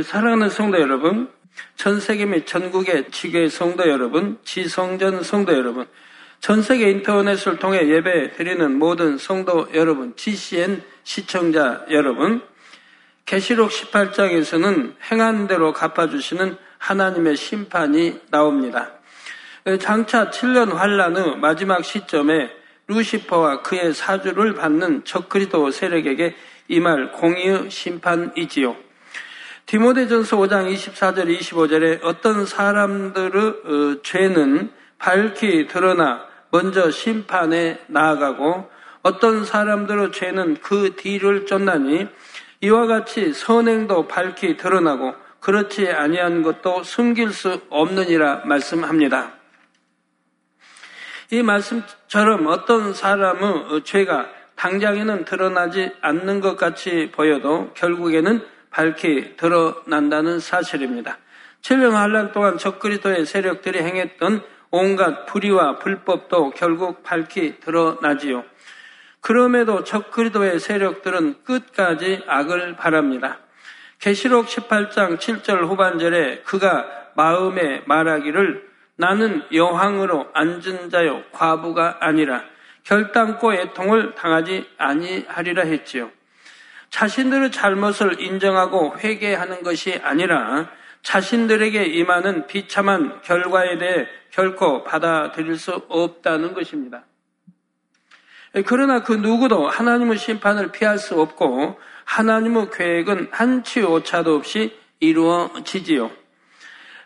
사랑하는 성도 여러분, 전 세계 및 전국의 지교의 성도 여러분, 지성전 성도 여러분, 전 세계 인터넷을 통해 예배 드리는 모든 성도 여러분, GCN 시청자 여러분, 계시록 18장에서는 행한 대로 갚아주시는 하나님의 심판이 나옵니다. 장차 7년 환란 후 마지막 시점에 루시퍼와 그의 사주를 받는 적그리도 세력에게 임할 공의의 심판이지요. 디모데전서 5장 24절 25절에 어떤 사람들의 어, 죄는 밝히 드러나 먼저 심판에 나아가고 어떤 사람들의 죄는 그 뒤를 쫓나니 이와 같이 선행도 밝히 드러나고 그렇지 아니한 것도 숨길 수 없느니라 말씀합니다. 이 말씀처럼 어떤 사람의 죄가 당장에는 드러나지 않는 것 같이 보여도 결국에는 밝히 드러난다는 사실입니다. 7년 한란 동안 적그리도의 세력들이 행했던 온갖 불의와 불법도 결국 밝히 드러나지요. 그럼에도 적그리도의 세력들은 끝까지 악을 바랍니다. 계시록 18장 7절 후반절에 그가 마음에 말하기를 나는 여왕으로 앉은 자요 과부가 아니라 결단코 애통을 당하지 아니하리라 했지요. 자신들의 잘못을 인정하고 회개하는 것이 아니라 자신들에게 임하는 비참한 결과에 대해 결코 받아들일 수 없다는 것입니다. 그러나 그 누구도 하나님의 심판을 피할 수 없고 하나님의 계획은 한치 오차도 없이 이루어지지요.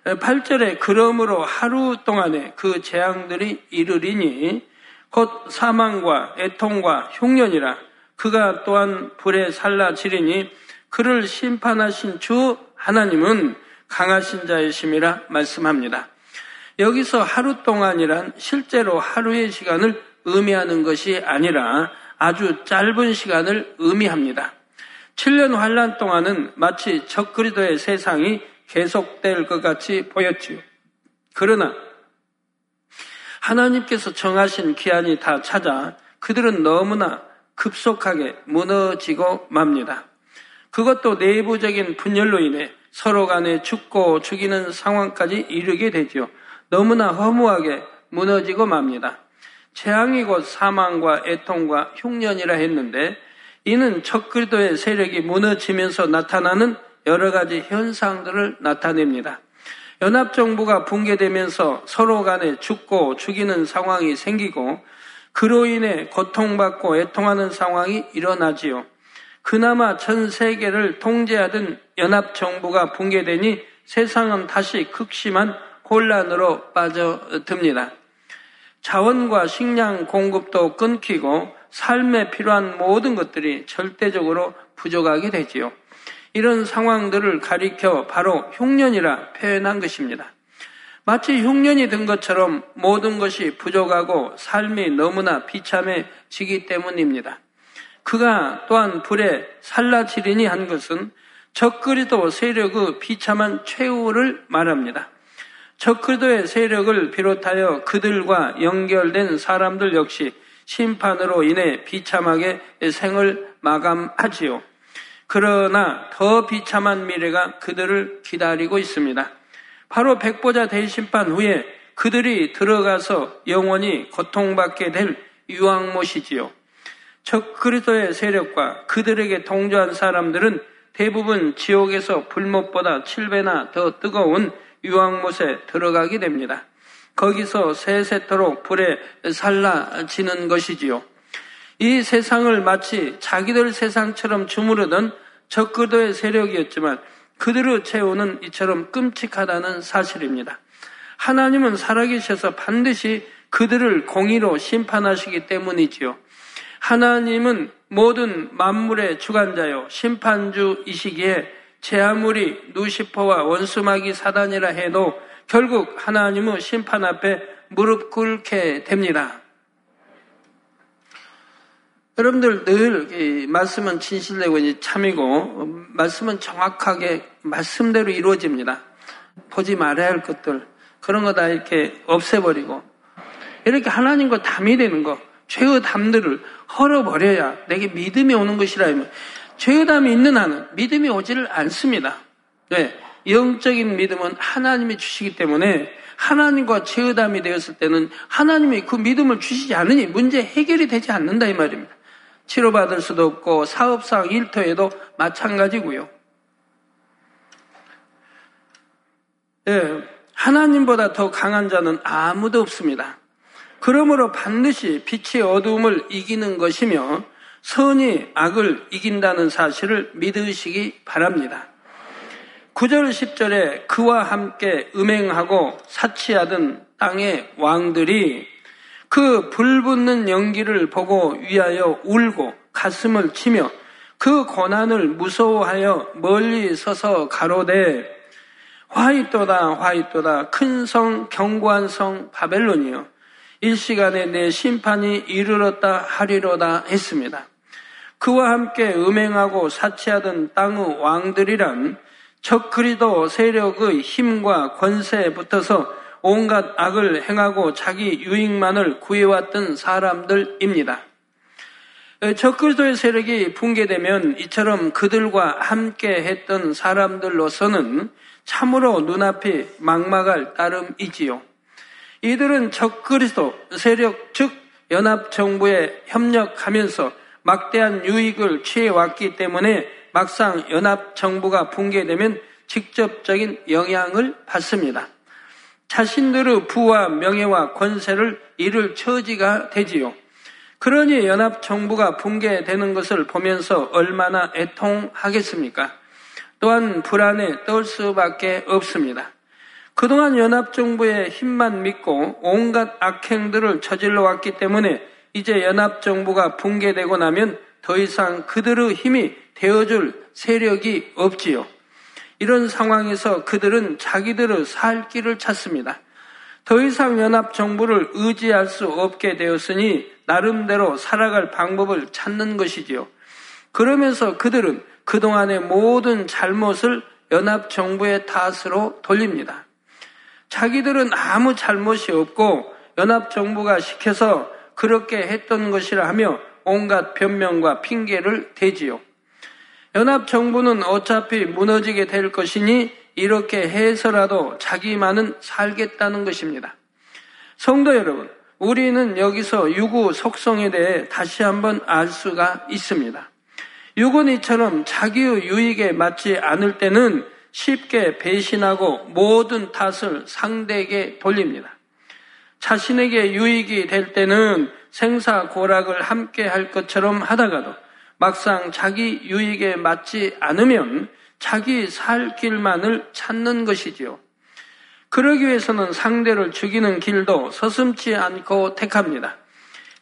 8절에 그러므로 하루 동안에 그 재앙들이 이르리니 곧 사망과 애통과 흉년이라 그가 또한 불에 살라지리니 그를 심판하신 주 하나님은 강하신 자이심이라 말씀합니다. 여기서 하루 동안이란 실제로 하루의 시간을 의미하는 것이 아니라 아주 짧은 시간을 의미합니다. 7년 환란 동안은 마치 적그리도의 세상이 계속될 것 같이 보였지요. 그러나 하나님께서 정하신 기한이 다 찾아 그들은 너무나 급속하게 무너지고 맙니다. 그것도 내부적인 분열로 인해 서로 간에 죽고 죽이는 상황까지 이르게 되지요. 너무나 허무하게 무너지고 맙니다. 재앙이 곧 사망과 애통과 흉년이라 했는데 이는 척그리도의 세력이 무너지면서 나타나는 여러 가지 현상들을 나타냅니다. 연합정부가 붕괴되면서 서로 간에 죽고 죽이는 상황이 생기고 그로 인해 고통받고 애통하는 상황이 일어나지요. 그나마 전 세계를 통제하던 연합정부가 붕괴되니 세상은 다시 극심한 혼란으로 빠져듭니다. 자원과 식량 공급도 끊기고 삶에 필요한 모든 것들이 절대적으로 부족하게 되지요. 이런 상황들을 가리켜 바로 흉년이라 표현한 것입니다. 마치 흉년이 든 것처럼 모든 것이 부족하고 삶이 너무나 비참해지기 때문입니다. 그가 또한 불에 살라지리니 한 것은 적그리도 세력의 비참한 최후를 말합니다. 적그리도의 세력을 비롯하여 그들과 연결된 사람들 역시 심판으로 인해 비참하게 생을 마감하지요. 그러나 더 비참한 미래가 그들을 기다리고 있습니다. 바로 백보자 대심판 후에 그들이 들어가서 영원히 고통받게 될 유황못이지요. 적 그리도의 세력과 그들에게 동조한 사람들은 대부분 지옥에서 불못보다 7배나 더 뜨거운 유황못에 들어가게 됩니다. 거기서 세세토록 불에 살라지는 것이지요. 이 세상을 마치 자기들 세상처럼 주무르던 적그도의 세력이었지만 그들의 최후는 이처럼 끔찍하다는 사실입니다. 하나님은 살아계셔서 반드시 그들을 공의로 심판하시기 때문이지요. 하나님은 모든 만물의 주관자요, 심판주이시기에 제 아무리 누시퍼와 원수마귀 사단이라 해도 결국 하나님의 심판 앞에 무릎 꿇게 됩니다. 여러분들 늘 말씀은 진실되고 참이고 말씀은 정확하게 말씀대로 이루어집니다. 보지 말아야 할 것들 그런 거 다 이렇게 없애버리고 이렇게 하나님과 담이 되는 거 죄의 담들을 헐어버려야 내게 믿음이 오는 것이라 하면 죄의 담이 있는 한은 믿음이 오지를 않습니다. 네, 영적인 믿음은 하나님이 주시기 때문에 하나님과 제의담이 되었을 때는 하나님이 그 믿음을 주시지 않으니 문제 해결이 되지 않는다 이 말입니다. 치료받을 수도 없고 사업상 일터에도 마찬가지고요. 예, 하나님보다 더 강한 자는 아무도 없습니다. 그러므로 반드시 빛이 어두움을 이기는 것이며 선이 악을 이긴다는 사실을 믿으시기 바랍니다. 9절 10절에 그와 함께 음행하고 사치하던 땅의 왕들이 그 불붙는 연기를 보고 위하여 울고 가슴을 치며 그 고난을 무서워하여 멀리 서서 가로되 화이또다 화이또다 큰성 견고한 성 바벨론이요 일시간에 내 심판이 이르렀다 하리로다 했습니다. 그와 함께 음행하고 사치하던 땅의 왕들이란 적그리도 세력의 힘과 권세에 붙어서 온갖 악을 행하고 자기 유익만을 구해왔던 사람들입니다. 적그리도의 세력이 붕괴되면 이처럼 그들과 함께 했던 사람들로서는 참으로 눈앞이 막막할 따름이지요. 이들은 적그리스도 세력 즉 연합정부에 협력하면서 막대한 유익을 취해왔기 때문에 막상 연합정부가 붕괴되면 직접적인 영향을 받습니다. 자신들의 부와 명예와 권세를 잃을 처지가 되지요. 그러니 연합정부가 붕괴되는 것을 보면서 얼마나 애통하겠습니까? 또한 불안에 떨 수밖에 없습니다. 그동안 연합정부의 힘만 믿고 온갖 악행들을 저질러 왔기 때문에 이제 연합정부가 붕괴되고 나면 더 이상 그들의 힘이 되어줄 세력이 없지요. 이런 상황에서 그들은 자기들의 살 길을 찾습니다. 더 이상 연합 정부를 의지할 수 없게 되었으니 나름대로 살아갈 방법을 찾는 것이지요. 그러면서 그들은 그동안의 모든 잘못을 연합 정부의 탓으로 돌립니다. 자기들은 아무 잘못이 없고 연합 정부가 시켜서 그렇게 했던 것이라 하며 온갖 변명과 핑계를 대지요. 연합정부는 어차피 무너지게 될 것이니 이렇게 해서라도 자기만은 살겠다는 것입니다. 성도 여러분, 우리는 여기서 유구 속성에 대해 다시 한번 알 수가 있습니다. 유은 이처럼 자기의 유익에 맞지 않을 때는 쉽게 배신하고 모든 탓을 상대에게 돌립니다. 자신에게 유익이 될 때는 생사고락을 함께 할 것처럼 하다가도 막상 자기 유익에 맞지 않으면 자기 살 길만을 찾는 것이지요. 그러기 위해서는 상대를 죽이는 길도 서슴지 않고 택합니다.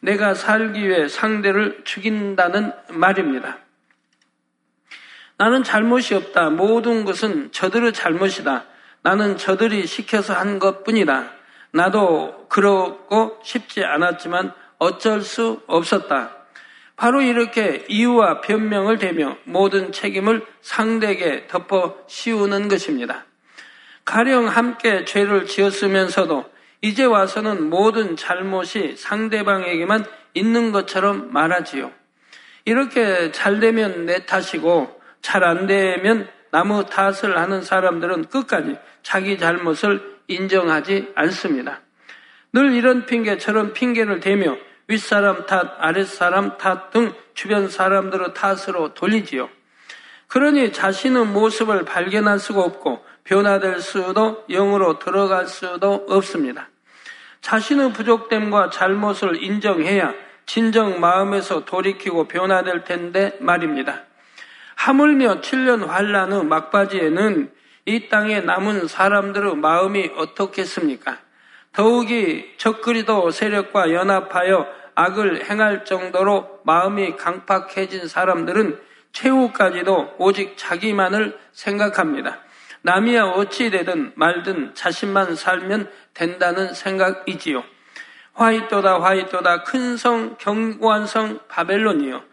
내가 살기 위해 상대를 죽인다는 말입니다. 나는 잘못이 없다. 모든 것은 저들의 잘못이다. 나는 저들이 시켜서 한 것 뿐이다. 나도 그렇고 싶지 않았지만 어쩔 수 없었다. 바로 이렇게 이유와 변명을 대며 모든 책임을 상대에게 덮어 씌우는 것입니다. 가령 함께 죄를 지었으면서도 이제 와서는 모든 잘못이 상대방에게만 있는 것처럼 말하지요. 이렇게 잘 되면 내 탓이고 잘 안 되면 나무 탓을 하는 사람들은 끝까지 자기 잘못을 인정하지 않습니다. 늘 이런 핑계처럼 핑계를 대며 윗사람 탓, 아랫사람 탓 등 주변 사람들의 탓으로 돌리지요. 그러니 자신의 모습을 발견할 수가 없고 변화될 수도 영으로 들어갈 수도 없습니다. 자신의 부족됨과 잘못을 인정해야 진정 마음에서 돌이키고 변화될 텐데 말입니다. 하물며 7년 환란의 막바지에는 이 땅에 남은 사람들의 마음이 어떻겠습니까? 더욱이 적그리도 세력과 연합하여 악을 행할 정도로 마음이 강팍해진 사람들은 최후까지도 오직 자기만을 생각합니다. 남이야 어찌 되든 말든 자신만 살면 된다는 생각이지요. 화이또다 화이또다 큰 성 경고한 성 바벨론이요.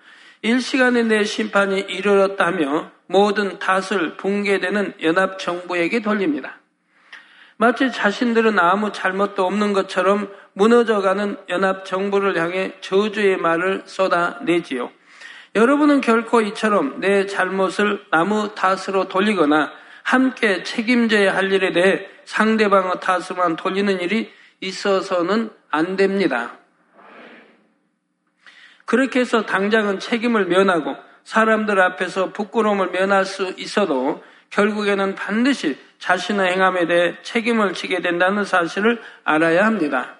일시간에 내 심판이 이르렀다며 모든 탓을 붕괴되는 연합정부에게 돌립니다. 마치 자신들은 아무 잘못도 없는 것처럼 무너져가는 연합 정부를 향해 저주의 말을 쏟아내지요. 여러분은 결코 이처럼 내 잘못을 나무 탓으로 돌리거나 함께 책임져야 할 일에 대해 상대방의 탓으만 돌리는 일이 있어서는 안 됩니다. 그렇게 해서 당장은 책임을 면하고 사람들 앞에서 부끄러움을 면할 수 있어도 결국에는 반드시 자신의 행함에 대해 책임을 지게 된다는 사실을 알아야 합니다.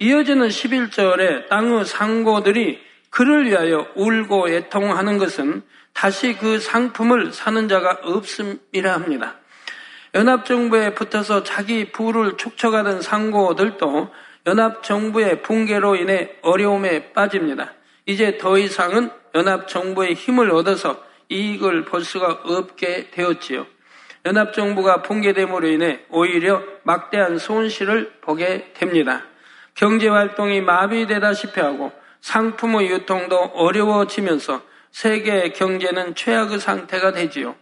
이어지는 11절에 땅의 상고들이 그를 위하여 울고 애통하는 것은 다시 그 상품을 사는 자가 없음이라 합니다. 연합정부에 붙어서 자기 부를 축적하던 상고들도 연합정부의 붕괴로 인해 어려움에 빠집니다. 이제 더 이상은 연합정부의 힘을 얻어서 이익을 볼 수가 없게 되었지요. 연합정부가 붕괴됨으로 인해 오히려 막대한 손실을 보게 됩니다. 경제활동이 마비되다시피 하고 상품의 유통도 어려워지면서 세계 경제는 최악의 상태가 되지요.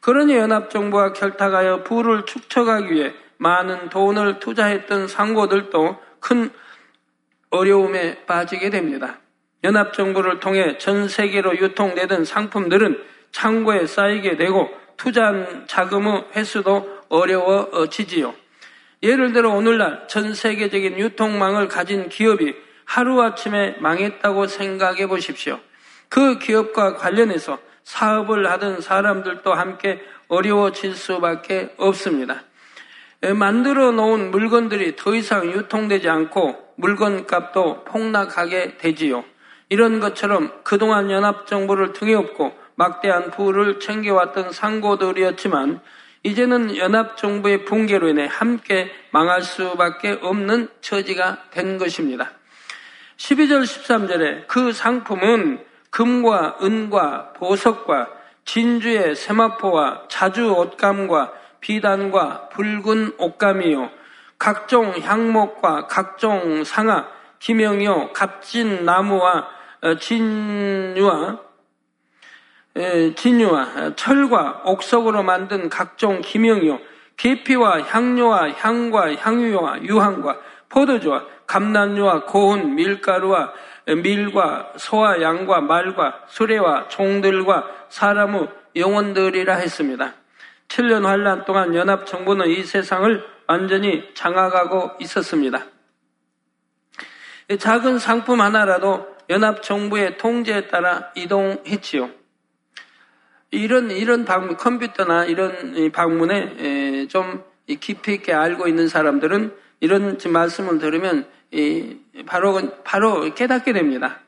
그러니 연합정부가 결탁하여 부를 축적하기 위해 많은 돈을 투자했던 상고들도 큰 어려움에 빠지게 됩니다. 연합정부를 통해 전 세계로 유통되던 상품들은 창고에 쌓이게 되고 투자한 자금의 회수도 어려워지지요. 예를 들어 오늘날 전 세계적인 유통망을 가진 기업이 하루아침에 망했다고 생각해 보십시오. 그 기업과 관련해서 사업을 하던 사람들도 함께 어려워질 수밖에 없습니다. 만들어 놓은 물건들이 더 이상 유통되지 않고 물건 값도 폭락하게 되지요. 이런 것처럼 그동안 연합정부를 등에 업고 막대한 부를 챙겨왔던 상고들이었지만 이제는 연합정부의 붕괴로 인해 함께 망할 수밖에 없는 처지가 된 것입니다. 12절 13절에 그 상품은 금과 은과 보석과 진주의 세마포와 자주 옷감과 비단과 붉은 옷감이요 각종 향목과 각종 상아 기명이요 값진 나무와 어, 진유와 진유와 철과 옥석으로 만든 각종 기명이요 계피와 향료와 향과 향유와 유향과 포도주와 감난유와 고운 밀가루와 밀과 소와 양과 말과 수레와 종들과 사람의 영혼들이라 했습니다. 7년 환란 동안 연합 정부는 이 세상을 완전히 장악하고 있었습니다. 작은 상품 하나라도 연합 정부의 통제에 따라 이동했지요. 이런, 이런 방문, 컴퓨터나 이런 방문에 좀 깊이 있게 알고 있는 사람들은 이런 말씀을 들으면 바로, 바로 깨닫게 됩니다.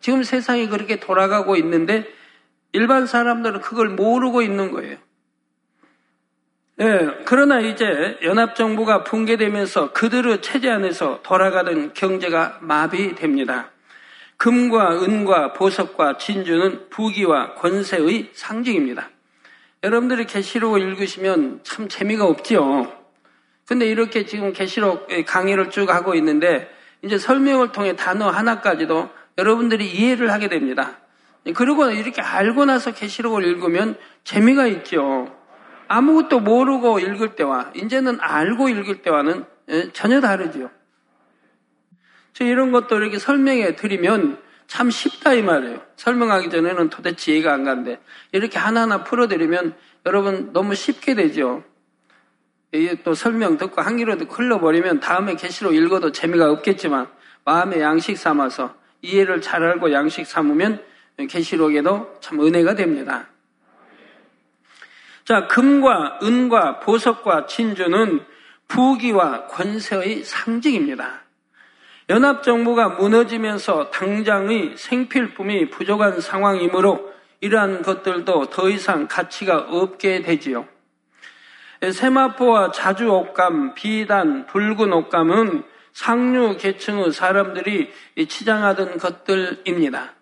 지금 세상이 그렇게 돌아가고 있는데 일반 사람들은 그걸 모르고 있는 거예요. 예, 그러나 이제 연합정부가 붕괴되면서 그들의 체제 안에서 돌아가는 경제가 마비됩니다. 금과 은과 보석과 진주는 부귀와 권세의 상징입니다. 여러분들이 계시록을 읽으시면 참 재미가 없지요. 근데 이렇게 지금 계시록 강의를 쭉 하고 있는데 이제 설명을 통해 단어 하나까지도 여러분들이 이해를 하게 됩니다. 그리고 이렇게 알고 나서 계시록을 읽으면 재미가 있죠. 아무것도 모르고 읽을 때와 이제는 알고 읽을 때와는 예, 전혀 다르지요. 저 이런 것도 이렇게 설명해 드리면 참 쉽다 이 말이에요. 설명하기 전에는 도대체 이해가 안 가는데 이렇게 하나하나 풀어드리면 여러분 너무 쉽게 되죠. 이게 또 설명 듣고 한 귀로 듣고 흘러버리면 다음에 계시록 읽어도 재미가 없겠지만 마음의 양식 삼아서 이해를 잘 알고 양식 삼으면 계시록에도 참 은혜가 됩니다. 자, 금과 은과 보석과 진주는 부귀와 권세의 상징입니다. 연합정부가 무너지면서 당장의 생필품이 부족한 상황이므로 이러한 것들도 더 이상 가치가 없게 되지요. 세마포와 자주 옷감, 비단, 붉은 옷감은 상류 계층의 사람들이 치장하던 것들입니다.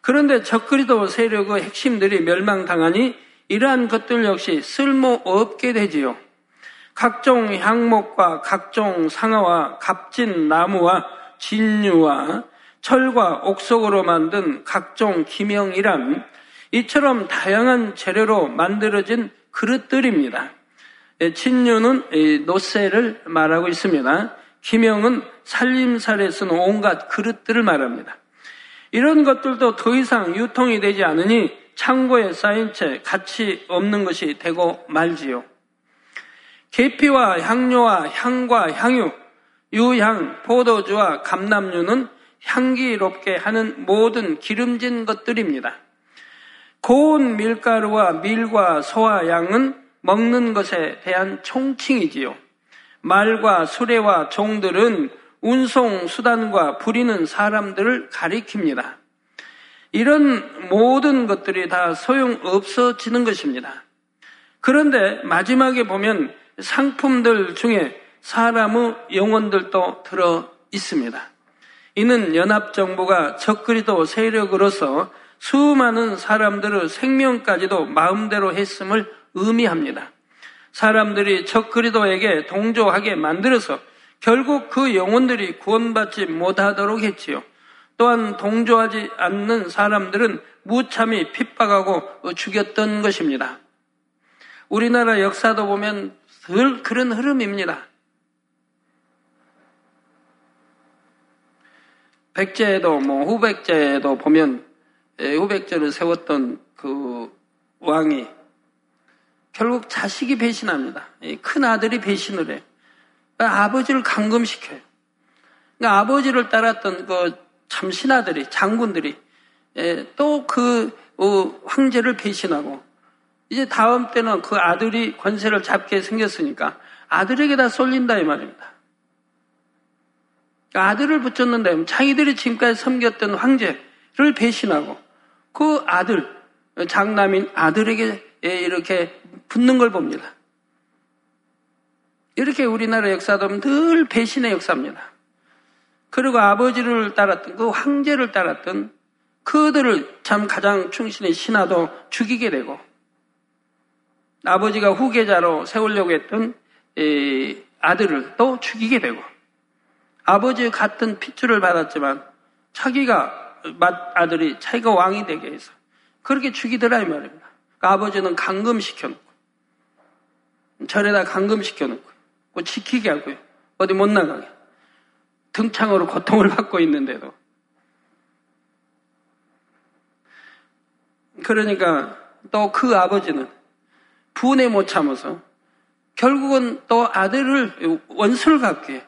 그런데 적그리도 세력의 핵심들이 멸망당하니 이러한 것들 역시 쓸모없게 되지요. 각종 향목과 각종 상어와 값진 나무와 진유와 철과 옥석으로 만든 각종 기명이란 이처럼 다양한 재료로 만들어진 그릇들입니다. 진유는 노쇠를 말하고 있습니다. 기명은 살림살에 쓰는 온갖 그릇들을 말합니다. 이런 것들도 더 이상 유통이 되지 않으니 창고에 쌓인 채 가치 없는 것이 되고 말지요. 계피와 향료와 향과 향유, 유향, 포도주와 감남류는 향기롭게 하는 모든 기름진 것들입니다. 고운 밀가루와 밀과 소와 양은 먹는 것에 대한 총칭이지요. 말과 수레와 종들은 운송 수단과 부리는 사람들을 가리킵니다. 이런 모든 것들이 다 소용 없어지는 것입니다. 그런데 마지막에 보면 상품들 중에 사람의 영혼들도 들어 있습니다. 이는 연합정부가 적그리도 세력으로서 수많은 사람들의 생명까지도 마음대로 했음을 의미합니다. 사람들이 적그리도에게 동조하게 만들어서 결국 그 영혼들이 구원받지 못하도록 했지요. 또한 동조하지 않는 사람들은 무참히 핍박하고 죽였던 것입니다. 우리나라 역사도 보면 늘 그런 흐름입니다. 백제에도 뭐 후백제에도 보면 예, 후백제를 세웠던 그 왕이 결국 자식이 배신합니다. 큰 아들이 배신을 해요. 그러니까 아버지를 감금시켜요. 그러니까 아버지를 따랐던 그 참 신하들이 장군들이 예, 또그 어, 황제를 배신하고 이제 다음 때는 그 아들이 권세를 잡게 생겼으니까 아들에게 다 쏠린다 이 말입니다. 그러니까 아들을 붙였는데 자기들이 지금까지 섬겼던 황제를 배신하고 그 아들 장남인 아들에게 이렇게 붙는 걸 봅니다. 이렇게 우리나라 역사도 늘 배신의 역사입니다. 그리고 아버지를 따랐던 그 황제를 따랐던 그들을 참 가장 충신의 신하도 죽이게 되고 아버지가 후계자로 세우려고 했던 아들을 또 죽이게 되고 아버지의 같은 핏줄을 받았지만 자기가 아들이 자기가 왕이 되게 해서 그렇게 죽이더라 이 말입니다. 그러니까 아버지는 감금시켜놓고 절에다 감금시켜놓고 꼭 지키게 하고요. 어디 못 나가게. 등창으로 고통을 받고 있는데도. 그러니까 또 그 아버지는 분에 못 참아서 결국은 또 아들을 원수를 갖게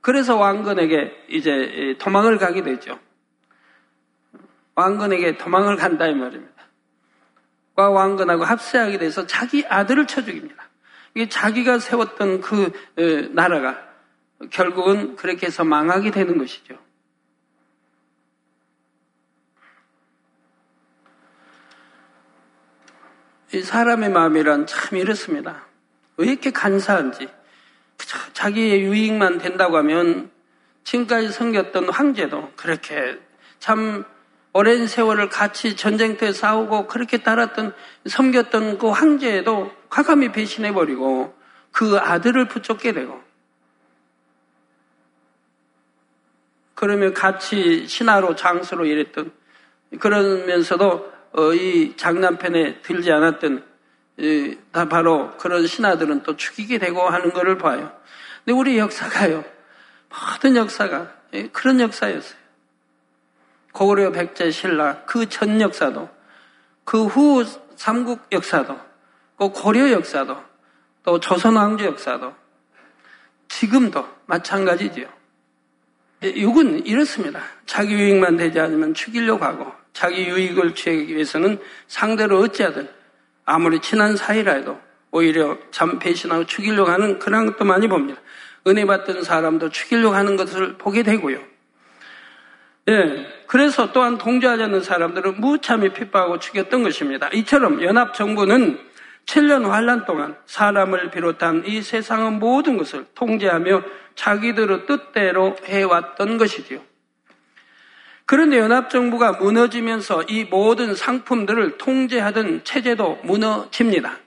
그래서 왕건에게 이제 도망을 가게 되죠. 왕건에게 도망을 간다 이 말입니다. 왕건하고 합세하게 돼서 자기 아들을 쳐 죽입니다. 이게 자기가 세웠던 그 나라가 결국은 그렇게 해서 망하게 되는 것이죠. 이 사람의 마음이란 참 이렇습니다. 왜 이렇게 간사한지. 자기의 유익만 된다고 하면 지금까지 섬겼던 황제도 그렇게 참 오랜 세월을 같이 전쟁터에 싸우고 그렇게 따랐던 섬겼던 그 황제도 과감히 배신해 버리고 그 아들을 붙잡게 되고 그러면 같이 신하로 장수로 일했던 그러면서도 어, 이 장남편에 들지 않았던 다 바로 그런 신하들은 또 죽이게 되고 하는 것을 봐요. 근데 우리 역사가요. 모든 역사가 그런 역사였어요. 고구려 백제 신라 그 전 역사도 그 후 삼국 역사도 그 고려 역사도 또 조선 왕조 역사도 지금도 마찬가지지요. 육은 이렇습니다. 자기 유익만 되지 않으면 죽이려고 하고 자기 유익을 취하기 위해서는 상대로 어찌하든 아무리 친한 사이라 해도 오히려 참 배신하고 죽이려고 하는 그런 것도 많이 봅니다. 은혜 받던 사람도 죽이려고 하는 것을 보게 되고요. 예, 그래서 또한 동조하지 않는 사람들은 무참히 핍박하고 죽였던 것입니다. 이처럼 연합정부는 7년 환란 동안 사람을 비롯한 이 세상의 모든 것을 통제하며 자기들의 뜻대로 해왔던 것이지요. 그런데 연합정부가 무너지면서 이 모든 상품들을 통제하던 체제도 무너집니다.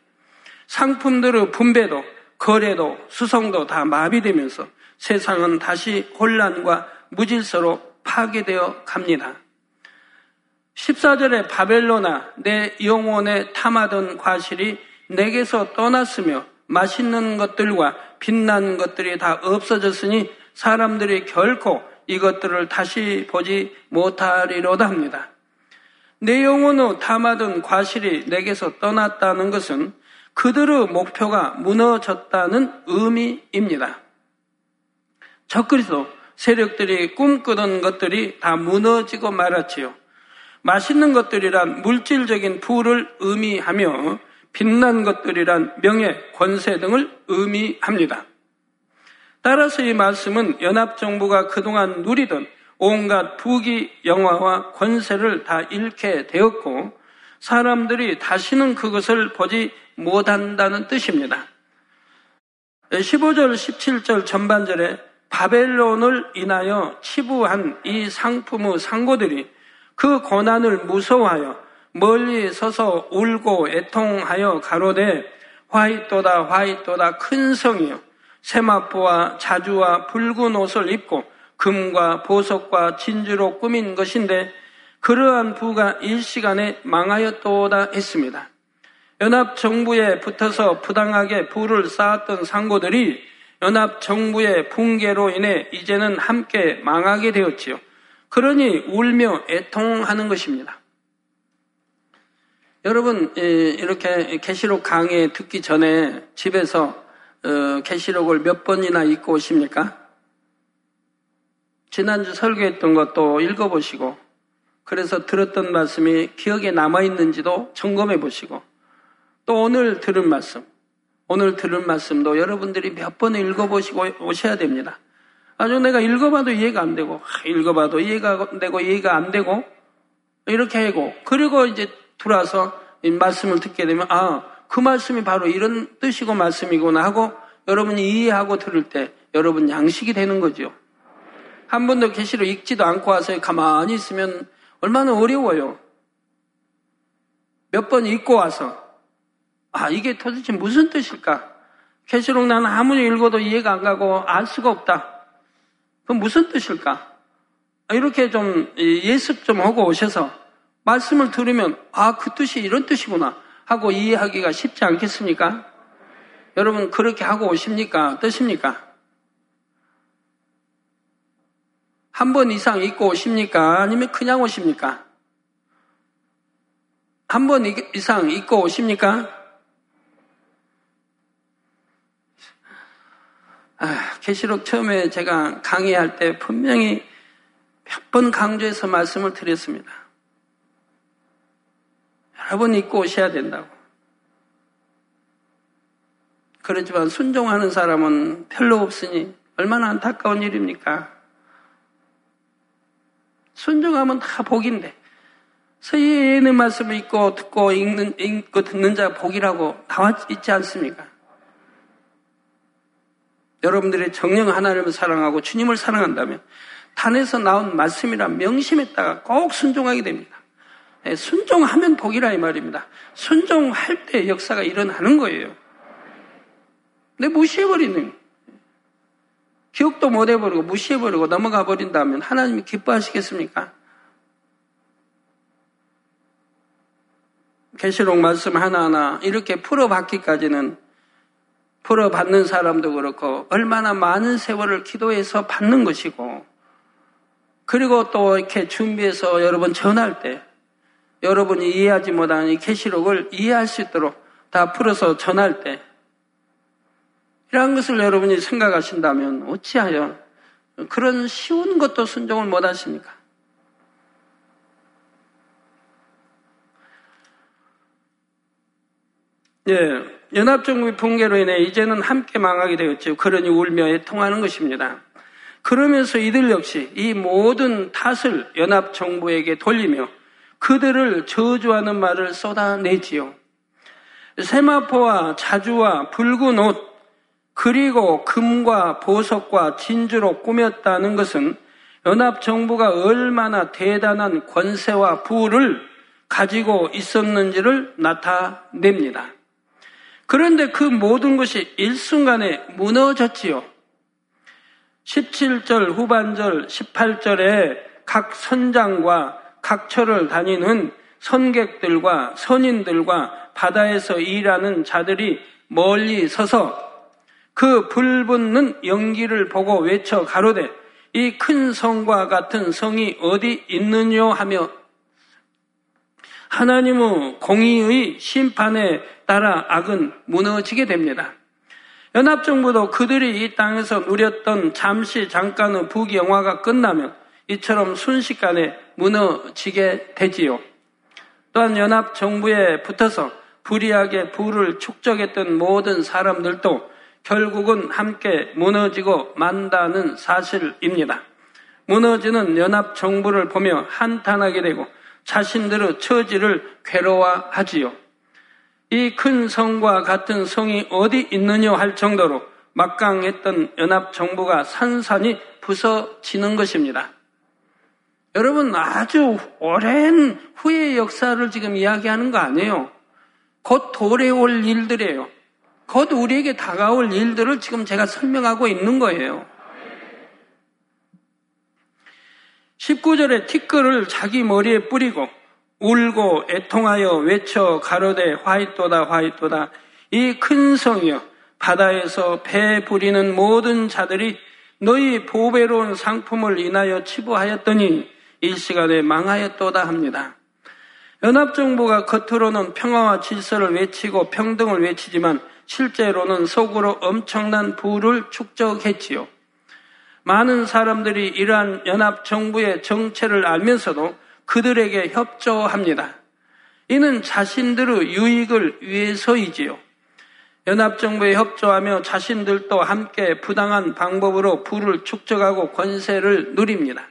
상품들의 분배도, 거래도, 수송도 다 마비되면서 세상은 다시 혼란과 무질서로 파괴되어 갑니다. 14절에 바벨로나 내 영혼에 탐하던 과실이 내게서 떠났으며 맛있는 것들과 빛난 것들이 다 없어졌으니 사람들이 결코 이것들을 다시 보지 못하리로다 합니다. 내 영혼의 담아둔 과실이 내게서 떠났다는 것은 그들의 목표가 무너졌다는 의미입니다. 적그리스도 세력들이 꿈꾸던 것들이 다 무너지고 말았지요. 맛있는 것들이란 물질적인 부를 의미하며 빛난 것들이란 명예, 권세 등을 의미합니다. 따라서 이 말씀은 연합정부가 그동안 누리던 온갖 부귀, 영화와 권세를 다 잃게 되었고 사람들이 다시는 그것을 보지 못한다는 뜻입니다. 15절, 17절 전반절에 바벨론을 인하여 치부한 이 상품의 상고들이 그 고난을 무서워하여 멀리 서서 울고 애통하여 가로되 화이또다 화이또다 큰 성이요 세마포와 자주와 붉은 옷을 입고 금과 보석과 진주로 꾸민 것인데 그러한 부가 일시간에 망하였도다 했습니다. 연합정부에 붙어서 부당하게 부를 쌓았던 상고들이 연합정부의 붕괴로 인해 이제는 함께 망하게 되었지요. 그러니 울며 애통하는 것입니다. 여러분 이렇게 계시록 강의 듣기 전에 집에서 계시록을 어, 몇 번이나 읽고 오십니까? 지난주 설교했던 것도 읽어보시고 그래서 들었던 말씀이 기억에 남아있는지도 점검해 보시고 또 오늘 들은 말씀 오늘 들은 말씀도 여러분들이 몇 번을 읽어보시고 오셔야 됩니다. 아주 내가 읽어봐도 이해가 안 되고 읽어봐도 이해가 안 되고 이해가 안 되고 이렇게 하고 그리고 이제 들어와서 말씀을 듣게 되면 아 그 말씀이 바로 이런 뜻이고 말씀이구나 하고 여러분이 이해하고 들을 때 여러분 양식이 되는 거죠. 한 번도 계시로 읽지도 않고 와서 가만히 있으면 얼마나 어려워요. 몇 번 읽고 와서 아 이게 도대체 무슨 뜻일까? 계시록 나는 아무리 읽어도 이해가 안 가고 알 수가 없다. 그럼 무슨 뜻일까? 이렇게 좀 예습 좀 하고 오셔서 말씀을 들으면 아, 그 뜻이 이런 뜻이구나 하고 이해하기가 쉽지 않겠습니까? 여러분 그렇게 하고 오십니까? 뜻입니까? 한 번 이상 읽고 오십니까? 아니면 그냥 오십니까? 한 번 이상 읽고 오십니까? 계시록 처음에 제가 강의할 때 분명히 몇 번 강조해서 말씀을 드렸습니다. 여러분 잊고 오셔야 된다고. 그렇지만 순종하는 사람은 별로 없으니 얼마나 안타까운 일입니까? 순종하면 다 복인데 서예의 말씀을 읽고 듣고 읽는, 읽고 듣는 자 복이라고 나와 있지 않습니까? 여러분들이 정령 하나님을 사랑하고 주님을 사랑한다면 단에서 나온 말씀이란 명심했다가 꼭 순종하게 됩니다. 예, 순종하면 복이라 이 말입니다. 순종할 때 역사가 일어나는 거예요. 내 무시해버리는 기억도 못 해버리고 무시해버리고 넘어가 버린다면 하나님이 기뻐하시겠습니까? 계시록 말씀 하나하나 이렇게 풀어받기까지는 풀어 받는 사람도 그렇고 얼마나 많은 세월을 기도해서 받는 것이고 그리고 또 이렇게 준비해서 여러분 전할 때 여러분이 이해하지 못하는 이 계시록을 이해할 수 있도록 다 풀어서 전할 때 이러한 것을 여러분이 생각하신다면 어찌하여 그런 쉬운 것도 순종을 못 하십니까? 예, 연합정부의 붕괴로 인해 이제는 함께 망하게 되었죠. 그러니 울며 애통하는 것입니다. 그러면서 이들 역시 이 모든 탓을 연합정부에게 돌리며 그들을 저주하는 말을 쏟아내지요. 세마포와 자주와 붉은 옷, 그리고 금과 보석과 진주로 꾸몄다는 것은 연합정부가 얼마나 대단한 권세와 부를 가지고 있었는지를 나타냅니다. 그런데 그 모든 것이 일순간에 무너졌지요. 17절 후반절 18절에 각 선장과 각처를 다니는 선객들과 선인들과 바다에서 일하는 자들이 멀리 서서 그 불붙는 연기를 보고 외쳐 가로되 이 큰 성과 같은 성이 어디 있느냐 하며 하나님의 공의의 심판에 따라 악은 무너지게 됩니다. 연합정부도 그들이 이 땅에서 누렸던 잠시 잠깐의 부귀영화가 끝나면 이처럼 순식간에 무너지게 되지요. 또한 연합정부에 붙어서 불의하게 부를 축적했던 모든 사람들도 결국은 함께 무너지고 만다는 사실입니다. 무너지는 연합정부를 보며 한탄하게 되고 자신들의 처지를 괴로워하지요. 이 큰 성과 같은 성이 어디 있느냐 할 정도로 막강했던 연합정부가 산산이 부서지는 것입니다. 여러분 아주 오랜 후의 역사를 지금 이야기하는 거 아니에요. 곧 도래올 일들이에요. 곧 우리에게 다가올 일들을 지금 제가 설명하고 있는 거예요. 19절에 티끌을 자기 머리에 뿌리고 울고 애통하여 외쳐 가로되 화이토다 화이토다 이 큰 성이여 바다에서 배 부리는 모든 자들이 너희 보배로운 상품을 인하여 치부하였더니 일시간에 망하였도다 합니다. 연합정부가 겉으로는 평화와 질서를 외치고 평등을 외치지만 실제로는 속으로 엄청난 부를 축적했지요. 많은 사람들이 이러한 연합정부의 정체를 알면서도 그들에게 협조합니다. 이는 자신들의 유익을 위해서이지요. 연합정부에 협조하며 자신들도 함께 부당한 방법으로 부를 축적하고 권세를 누립니다.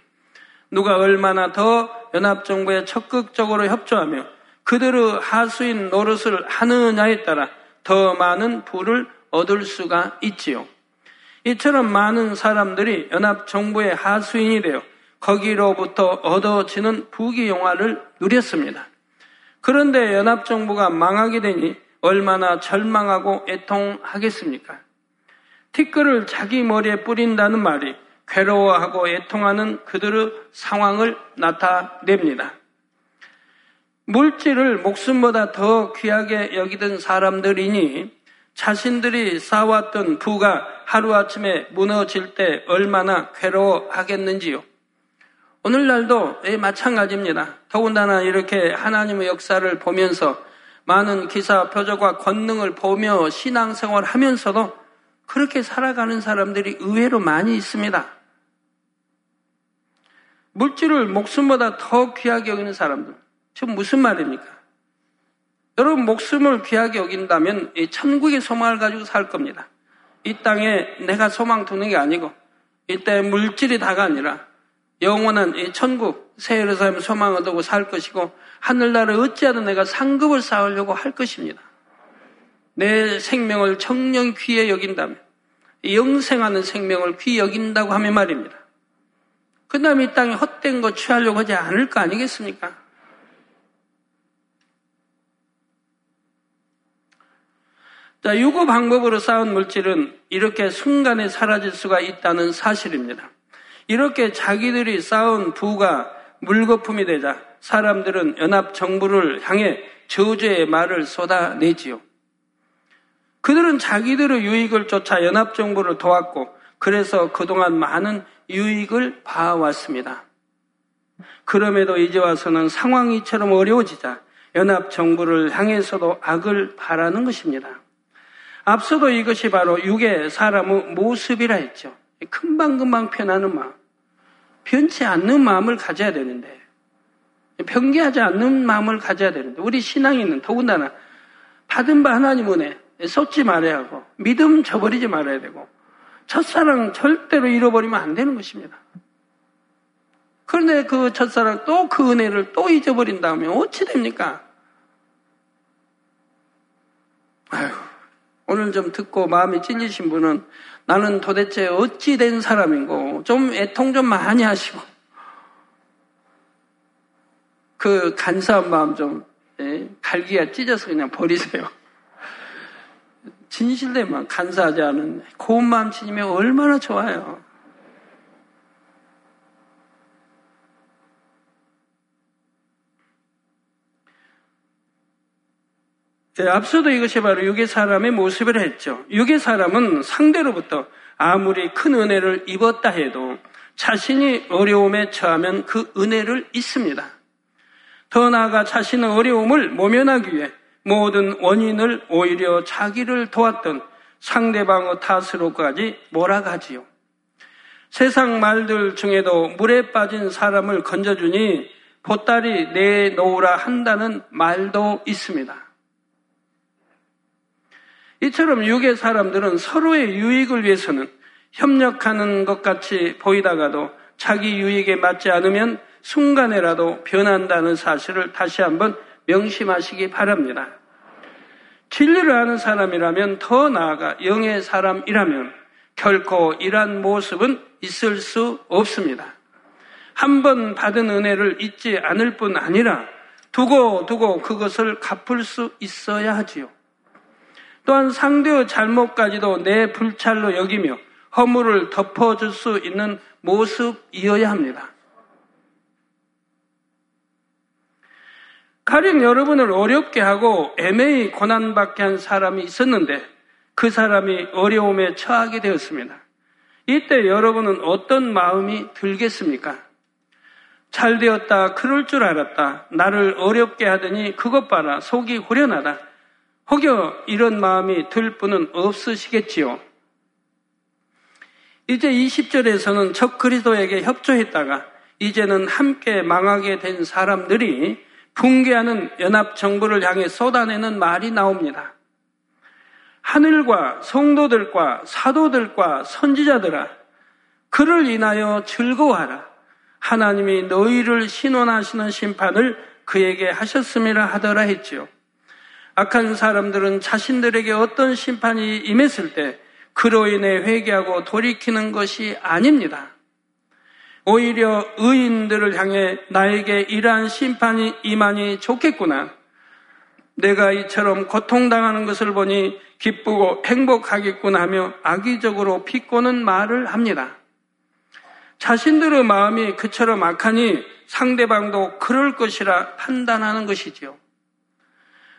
누가 얼마나 더 연합정부에 적극적으로 협조하며 그들의 하수인 노릇을 하느냐에 따라 더 많은 부를 얻을 수가 있지요. 이처럼 많은 사람들이 연합정부의 하수인이 되어 거기로부터 얻어지는 부귀영화를 누렸습니다. 그런데 연합정부가 망하게 되니 얼마나 절망하고 애통하겠습니까? 티끌을 자기 머리에 뿌린다는 말이 괴로워하고 애통하는 그들의 상황을 나타냅니다. 물질을 목숨보다 더 귀하게 여기던 사람들이니 자신들이 쌓아왔던 부가 하루아침에 무너질 때 얼마나 괴로워하겠는지요. 오늘날도 마찬가지입니다. 더군다나 이렇게 하나님의 역사를 보면서 많은 기사, 표적과 권능을 보며 신앙생활 하면서도 그렇게 살아가는 사람들이 의외로 많이 있습니다. 물질을 목숨보다 더 귀하게 여기는 사람들. 지금 무슨 말입니까? 여러분 목숨을 귀하게 여긴다면 천국의 소망을 가지고 살 겁니다. 이 땅에 내가 소망 두는 게 아니고 이때 물질이 다가 아니라 영원한 이 천국 새 예루살렘 소망 얻고 살 것이고 하늘나라를 어찌하든 내가 상급을 쌓으려고 할 것입니다. 내 생명을 청령 귀에 여긴다면 영생하는 생명을 귀 여긴다고 하면 말입니다. 그 다음에 이 땅에 헛된 거 취하려고 하지 않을 거 아니겠습니까? 자, 유고 방법으로 쌓은 물질은 이렇게 순간에 사라질 수가 있다는 사실입니다. 이렇게 자기들이 쌓은 부가 물거품이 되자 사람들은 연합 정부를 향해 저주의 말을 쏟아내지요. 그들은 자기들의 유익을 쫓아 연합 정부를 도왔고 그래서 그동안 많은 유익을 봐왔습니다. 그럼에도 이제 와서는 상황이 이처럼 어려워지자 연합 정부를 향해서도 악을 바라는 것입니다. 앞서도 이것이 바로 육의 사람의 모습이라 했죠. 금방금방 변하는 마음. 변치 않는 마음을 가져야 되는데, 변개하지 않는 마음을 가져야 되는데, 우리 신앙인은 더군다나 받은 바 하나님 은혜, 쏟지 말아야 하고, 믿음 저버리지 말아야 되고, 첫사랑 절대로 잃어버리면 안 되는 것입니다. 그런데 그 첫사랑 또 그 은혜를 또 잊어버린다면 어찌 됩니까? 아휴, 오늘 좀 듣고 마음이 찔리신 분은 나는 도대체 어찌 된 사람인고 좀 애통 좀 많이 하시고 그 간사한 마음 좀 예, 갈기가 찢어서 그냥 버리세요. 진실되만 간사하지 않은 고운 마음 지니면 얼마나 좋아요. 앞서도 이것이 바로 육의 사람의 모습을 했죠. 육의 사람은 상대로부터 아무리 큰 은혜를 입었다 해도 자신이 어려움에 처하면 그 은혜를 잊습니다. 더 나아가 자신의 어려움을 모면하기 위해 모든 원인을 오히려 자기를 도왔던 상대방의 탓으로까지 몰아가지요. 세상 말들 중에도 물에 빠진 사람을 건져주니 보따리 내놓으라 한다는 말도 있습니다. 이처럼 육의 사람들은 서로의 유익을 위해서는 협력하는 것 같이 보이다가도 자기 유익에 맞지 않으면 순간에라도 변한다는 사실을 다시 한번 명심하시기 바랍니다. 진리를 아는 사람이라면 더 나아가 영의 사람이라면 결코 이러한 모습은 있을 수 없습니다. 한 번 받은 은혜를 잊지 않을 뿐 아니라 두고 두고 그것을 갚을 수 있어야 하지요. 또한 상대의 잘못까지도 내 불찰로 여기며 허물을 덮어줄 수 있는 모습이어야 합니다. 가령 여러분을 어렵게 하고 애매히 고난받게 한 사람이 있었는데 그 사람이 어려움에 처하게 되었습니다. 이때 여러분은 어떤 마음이 들겠습니까? 잘 되었다, 그럴 줄 알았다, 나를 어렵게 하더니 그것 봐라, 속이 후련하다. 혹여 이런 마음이 들 분은 없으시겠지요. 이제 20절에서는 적 그리스도에게 협조했다가 이제는 함께 망하게 된 사람들이 붕괴하는 연합 정부를 향해 쏟아내는 말이 나옵니다. 하늘과 성도들과 사도들과 선지자들아, 그를 인하여 즐거워하라. 하나님이 너희를 신원하시는 심판을 그에게 하셨음이라 하더라 했지요. 악한 사람들은 자신들에게 어떤 심판이 임했을 때 그로 인해 회개하고 돌이키는 것이 아닙니다. 오히려 의인들을 향해 나에게 이러한 심판이 임하니 좋겠구나. 내가 이처럼 고통당하는 것을 보니 기쁘고 행복하겠구나 하며 악의적으로 비꼬는 말을 합니다. 자신들의 마음이 그처럼 악하니 상대방도 그럴 것이라 판단하는 것이지요.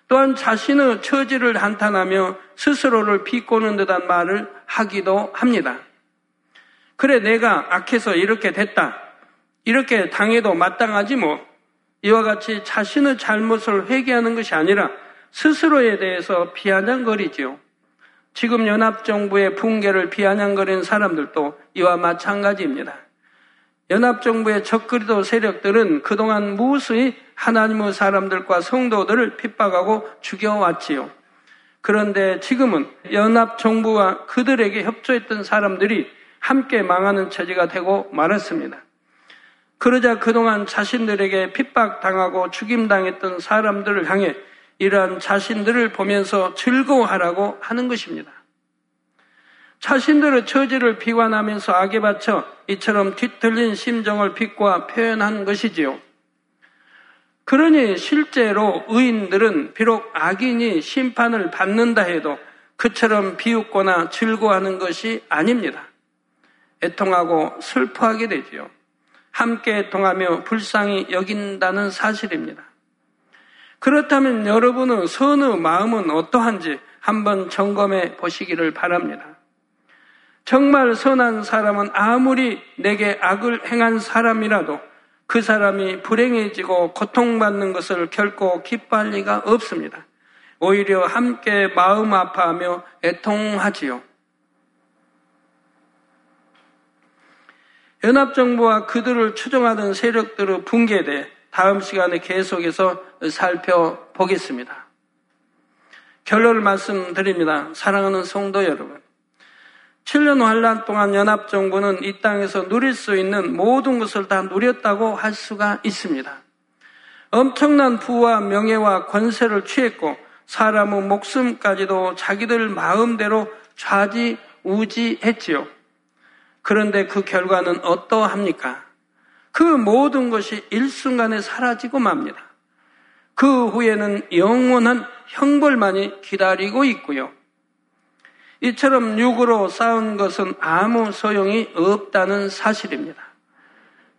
또한 자신의 처지를 한탄하며 스스로를 비꼬는 듯한 말을 하기도 합니다. 그래, 내가 악해서 이렇게 됐다. 이렇게 당해도 마땅하지 뭐. 이와 같이 자신의 잘못을 회개하는 것이 아니라 스스로에 대해서 비아냥거리지요. 지금 연합정부의 붕괴를 비아냥거리는 사람들도 이와 마찬가지입니다. 연합정부의 적그리도 세력들은 그동안 무수히 하나님의 사람들과 성도들을 핍박하고 죽여왔지요. 그런데 지금은 연합정부와 그들에게 협조했던 사람들이 함께 망하는 처지가 되고 말았습니다. 그러자 그동안 자신들에게 핍박당하고 죽임당했던 사람들을 향해 이러한 자신들을 보면서 즐거워하라고 하는 것입니다. 자신들의 처지를 비관하면서 악에 바쳐 이처럼 뒤틀린 심정을 비꼬아 표현한 것이지요. 그러니 실제로 의인들은 비록 악인이 심판을 받는다 해도 그처럼 비웃거나 즐거워하는 것이 아닙니다. 애통하고 슬퍼하게 되지요. 함께 애통하며 불쌍히 여긴다는 사실입니다. 그렇다면 여러분의 선의 마음은 어떠한지 한번 점검해 보시기를 바랍니다. 정말 선한 사람은 아무리 내게 악을 행한 사람이라도 그 사람이 불행해지고 고통받는 것을 결코 기뻐할 리가 없습니다. 오히려 함께 마음 아파하며 애통하지요. 연합정부와 그들을 추종하던 세력들의 대해 다음 시간에 계속해서 살펴보겠습니다. 결론을 말씀드립니다. 사랑하는 성도 여러분. 7년 환란 동안 연합정부는 이 땅에서 누릴 수 있는 모든 것을 다 누렸다고 할 수가 있습니다. 엄청난 부와 명예와 권세를 취했고 사람의 목숨까지도 자기들 마음대로 좌지우지했지요. 그런데 그 결과는 어떠합니까? 그 모든 것이 일순간에 사라지고 맙니다. 그 후에는 영원한 형벌만이 기다리고 있고요. 이처럼 육으로 싸운 것은 아무 소용이 없다는 사실입니다.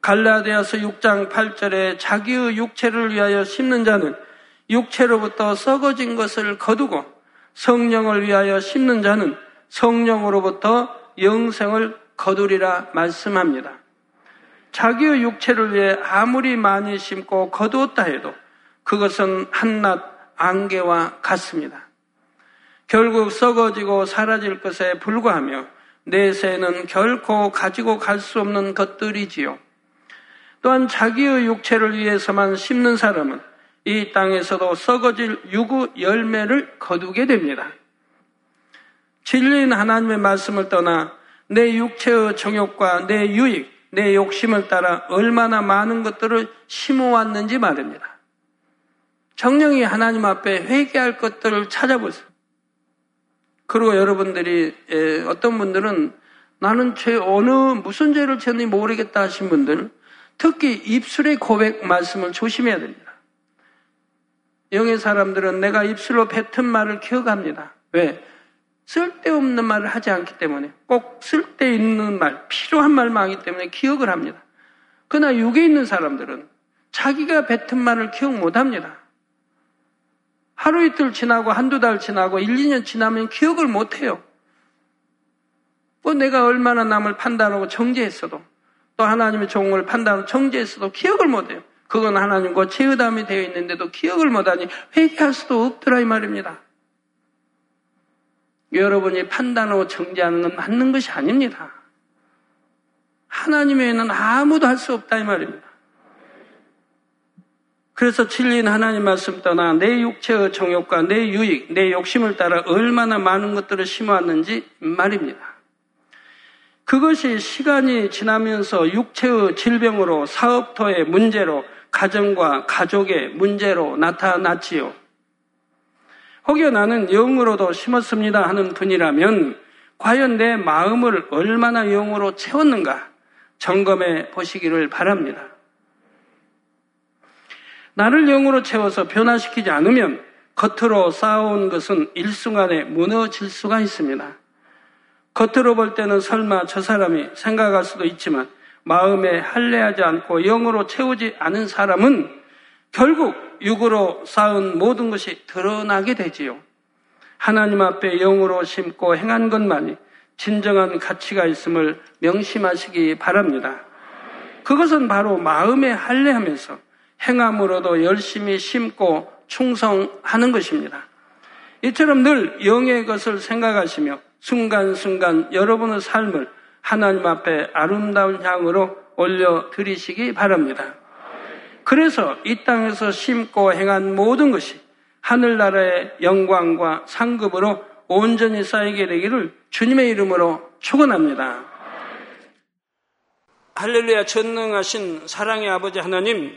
갈라디아서 6장 8절에 자기의 육체를 위하여 심는 자는 육체로부터 썩어진 것을 거두고 성령을 위하여 심는 자는 성령으로부터 영생을 거두리라 말씀합니다. 자기의 육체를 위해 아무리 많이 심고 거두었다 해도 그것은 한낱 안개와 같습니다. 결국 썩어지고 사라질 것에 불과하며 내세는 결코 가지고 갈 수 없는 것들이지요. 또한 자기의 육체를 위해서만 심는 사람은 이 땅에서도 썩어질 유구 열매를 거두게 됩니다. 진리인 하나님의 말씀을 떠나 내 육체의 정욕과 내 유익, 내 욕심을 따라 얼마나 많은 것들을 심어왔는지 말입니다. 정령이 하나님 앞에 회개할 것들을 찾아보세요. 그리고 여러분들이 어떤 분들은 나는 죄 어느 무슨 죄를 지었는지 모르겠다 하신 분들 특히 입술의 고백 말씀을 조심해야 됩니다. 영의 사람들은 내가 입술로 뱉은 말을 기억합니다. 왜? 쓸데없는 말을 하지 않기 때문에 꼭 쓸데있는 말, 필요한 말만 하기 때문에 기억을 합니다. 그러나 육에 있는 사람들은 자기가 뱉은 말을 기억 못 합니다. 하루 이틀 지나고 한두 달 지나고 1, 2년 지나면 기억을 못 해요. 뭐 내가 얼마나 남을 판단하고 정죄했어도 또 하나님의 종을 판단하고 정죄했어도 기억을 못 해요. 그건 하나님과 제의담이 되어 있는데도 기억을 못하니 회개할 수도 없더라 이 말입니다. 여러분이 판단하고 정죄하는 건 맞는 것이 아닙니다. 하나님 외에는 아무도 할 수 없다 이 말입니다. 그래서 진리인 하나님 말씀 떠나 내 육체의 정욕과 내 유익, 내 욕심을 따라 얼마나 많은 것들을 심어왔는지 말입니다. 그것이 시간이 지나면서 육체의 질병으로 사업터의 문제로 가정과 가족의 문제로 나타났지요. 혹여 나는 영으로도 심었습니다 하는 분이라면 과연 내 마음을 얼마나 영으로 채웠는가 점검해 보시기를 바랍니다. 나를 영으로 채워서 변화시키지 않으면 겉으로 쌓아온 것은 일순간에 무너질 수가 있습니다. 겉으로 볼 때는 설마 저 사람이 생각할 수도 있지만 마음에 할례하지 않고 영으로 채우지 않은 사람은 결국 육으로 쌓은 모든 것이 드러나게 되지요. 하나님 앞에 영으로 심고 행한 것만이 진정한 가치가 있음을 명심하시기 바랍니다. 그것은 바로 마음에 할례하면서 행함으로도 열심히 심고 충성하는 것입니다. 이처럼 늘 영의 것을 생각하시며 순간순간 여러분의 삶을 하나님 앞에 아름다운 향으로 올려드리시기 바랍니다. 그래서 이 땅에서 심고 행한 모든 것이 하늘나라의 영광과 상급으로 온전히 쌓이게 되기를 주님의 이름으로 축원합니다. 할렐루야 전능하신 사랑의 아버지 하나님